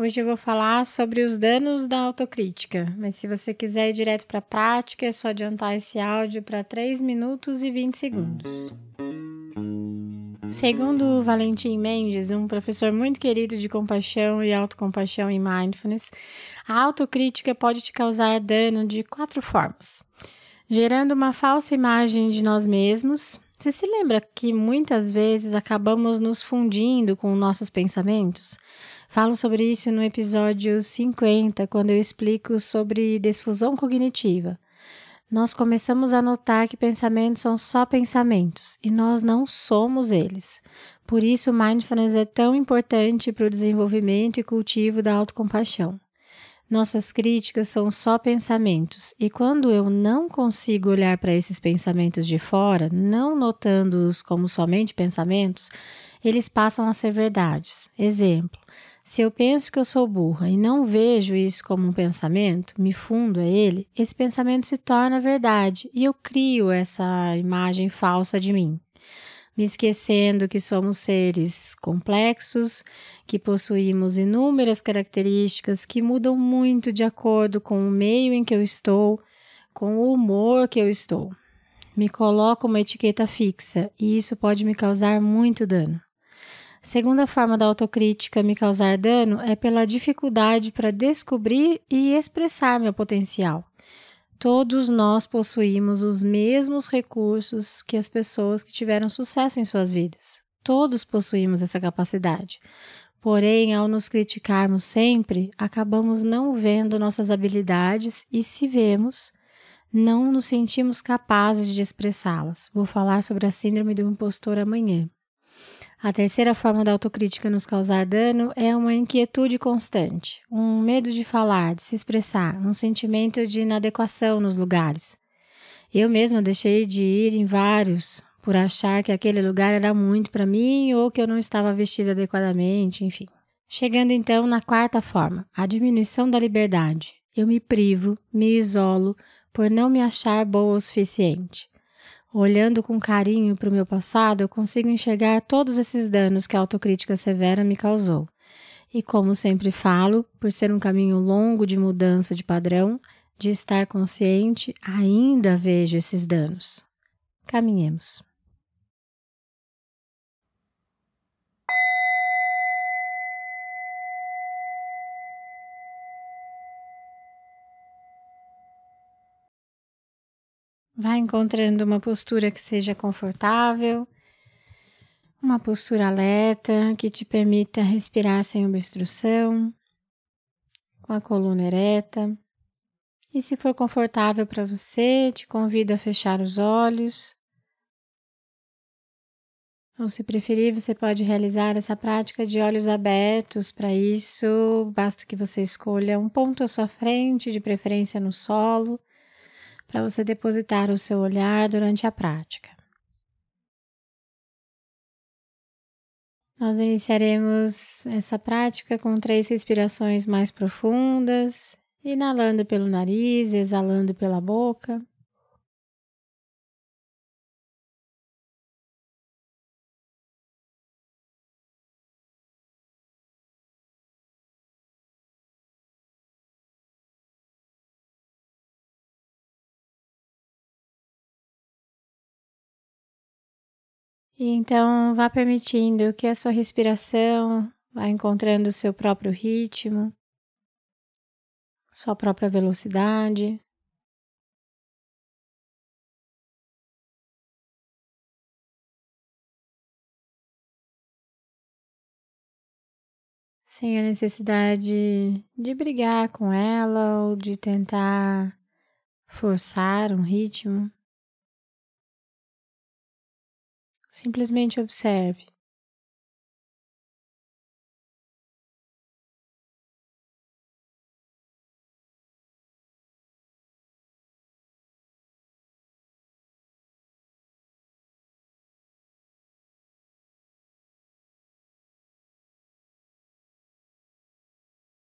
Hoje eu vou falar sobre os danos da autocrítica, mas se você quiser ir direto para a prática, é só adiantar esse áudio para 3 minutos e 20 segundos. Segundo Valentim Mendes, um professor muito querido de compaixão e autocompaixão em mindfulness, a autocrítica pode te causar dano de quatro formas: gerando uma falsa imagem de nós mesmos. Você se lembra que muitas vezes acabamos nos fundindo com nossos pensamentos? Falo sobre isso no episódio 50, quando eu explico sobre desfusão cognitiva. Nós começamos a notar que pensamentos são só pensamentos e nós não somos eles. Por isso, o mindfulness é tão importante para o desenvolvimento e cultivo da autocompaixão. Nossas críticas são só pensamentos, e quando eu não consigo olhar para esses pensamentos de fora, não notando-os como somente pensamentos, eles passam a ser verdades. Exemplo: se eu penso que eu sou burra e não vejo isso como um pensamento, me fundo a ele, esse pensamento se torna verdade e eu crio essa imagem falsa de mim. Me esquecendo que somos seres complexos, que possuímos inúmeras características que mudam muito de acordo com o meio em que eu estou, com o humor que eu estou. Me coloco uma etiqueta fixa e isso pode me causar muito dano. Segunda forma da autocrítica me causar dano é pela dificuldade para descobrir e expressar meu potencial. Todos nós possuímos os mesmos recursos que as pessoas que tiveram sucesso em suas vidas. Todos possuímos essa capacidade. Porém, ao nos criticarmos sempre, acabamos não vendo nossas habilidades e, se vemos, não nos sentimos capazes de expressá-las. Vou falar sobre a síndrome do impostor amanhã. A terceira forma da autocrítica nos causar dano é uma inquietude constante, um medo de falar, de se expressar, um sentimento de inadequação nos lugares. Eu mesma deixei de ir em vários por achar que aquele lugar era muito para mim ou que eu não estava vestida adequadamente, enfim. Chegando então na quarta forma, a diminuição da liberdade. Eu me privo, me isolo por não me achar boa o suficiente. Olhando com carinho para o meu passado, eu consigo enxergar todos esses danos que a autocrítica severa me causou. E como sempre falo, por ser um caminho longo de mudança de padrão, de estar consciente, ainda vejo esses danos. Caminhemos. Vai encontrando uma postura que seja confortável, uma postura alerta que te permita respirar sem obstrução, com a coluna ereta. E se for confortável para você, te convido a fechar os olhos. Ou se preferir, você pode realizar essa prática de olhos abertos. Para isso, basta que você escolha um ponto à sua frente, de preferência no solo para você depositar o seu olhar durante a prática. Nós iniciaremos essa prática com três respirações mais profundas, inalando pelo nariz, exalando pela boca. E então vá permitindo que a sua respiração vá encontrando o seu próprio ritmo, sua própria velocidade. Sem a necessidade de brigar com ela ou de tentar forçar um ritmo. Simplesmente observe.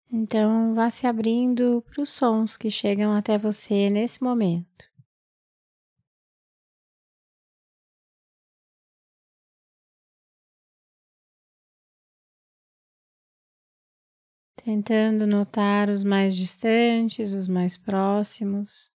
Então, vá se abrindo para os sons que chegam até você nesse momento. Tentando notar os mais distantes, os mais próximos.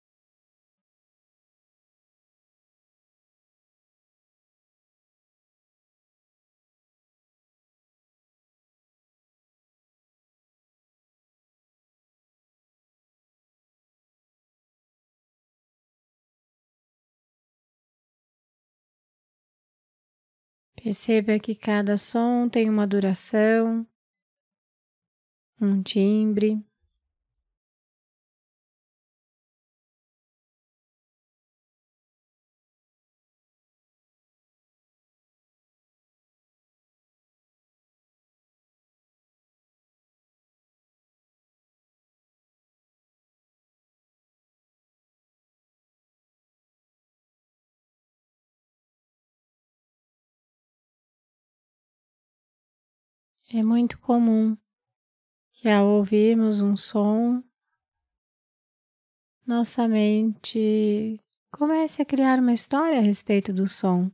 Perceba que cada som tem uma duração, um timbre. É muito comum que ao ouvirmos um som, nossa mente comece a criar uma história a respeito do som.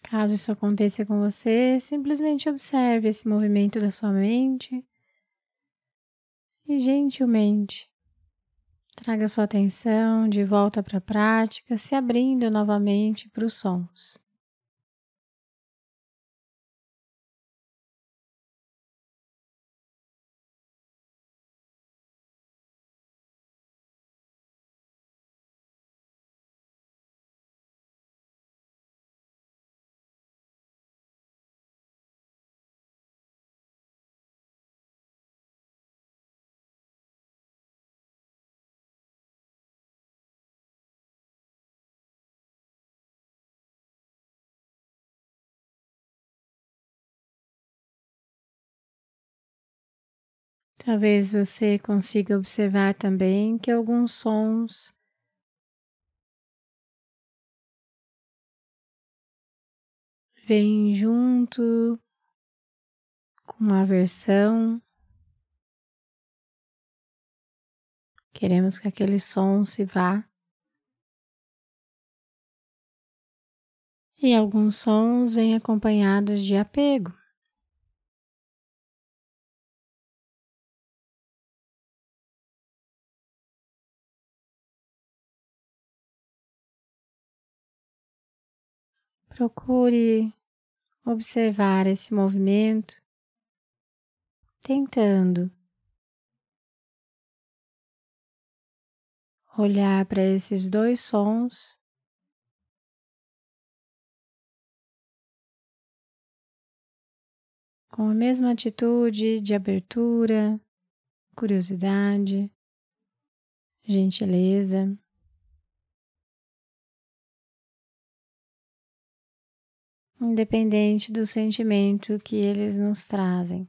Caso isso aconteça com você, simplesmente observe esse movimento da sua mente e gentilmente Traga sua atenção de volta para a prática, se abrindo novamente para os sons. Talvez você consiga observar também que alguns sons vêm junto com uma aversão. Queremos que aquele som se vá. E alguns sons vêm acompanhados de apego. Procure observar esse movimento, tentando olhar para esses dois sons com a mesma atitude de abertura, curiosidade, gentileza. Independente do sentimento que eles nos trazem.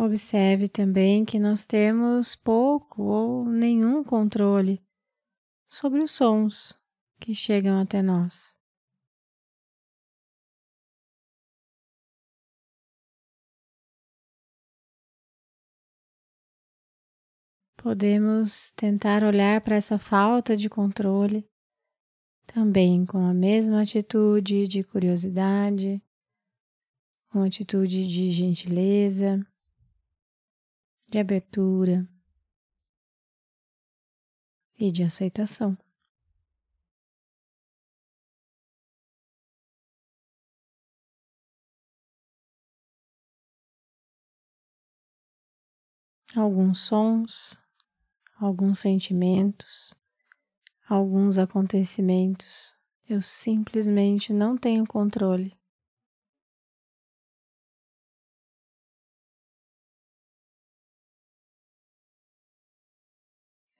Observe também que nós temos pouco ou nenhum controle sobre os sons que chegam até nós. Podemos tentar olhar para essa falta de controle também com a mesma atitude de curiosidade, com atitude de gentileza de abertura e de aceitação. Alguns sons, alguns sentimentos, alguns acontecimentos Eu simplesmente não tenho controle.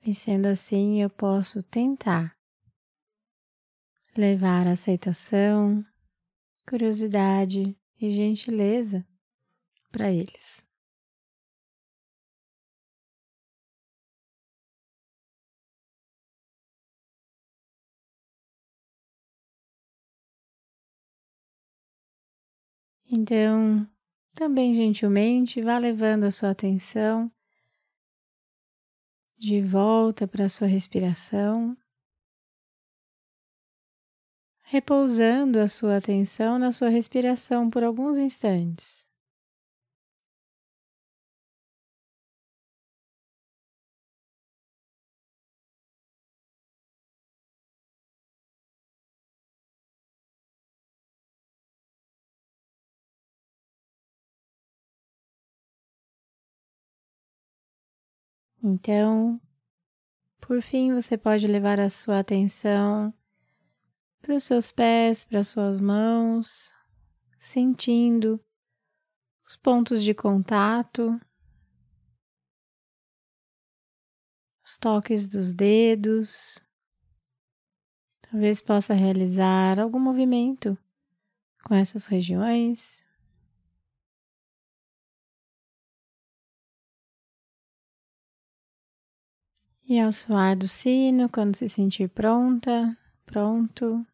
E sendo assim, eu posso tentar levar aceitação, curiosidade e gentileza para eles. Então, também gentilmente vá levando a sua atenção de volta para a sua respiração, repousando a sua atenção na sua respiração por alguns instantes. Então, por fim, você pode levar a sua atenção para os seus pés, para as suas mãos, sentindo os pontos de contato, os toques dos dedos. Talvez possa realizar algum movimento com essas regiões. E ao soar do sino, quando se sentir pronta, pronto,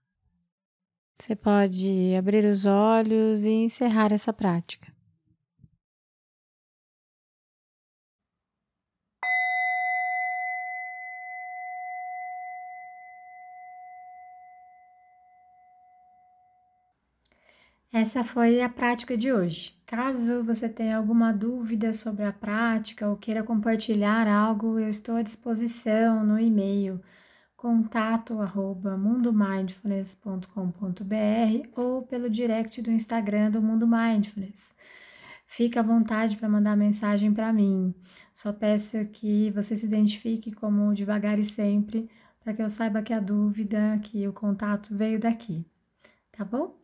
você pode abrir os olhos e encerrar essa prática. Essa foi a prática de hoje. Caso você tenha alguma dúvida sobre a prática ou queira compartilhar algo, eu estou à disposição no e-mail contato@mundomindfulness.com.br ou pelo direct do Instagram do Mundo Mindfulness. Fique à vontade para mandar mensagem para mim. Só peço que você se identifique como devagar e sempre, para que eu saiba que a dúvida, que o contato veio daqui. Tá bom?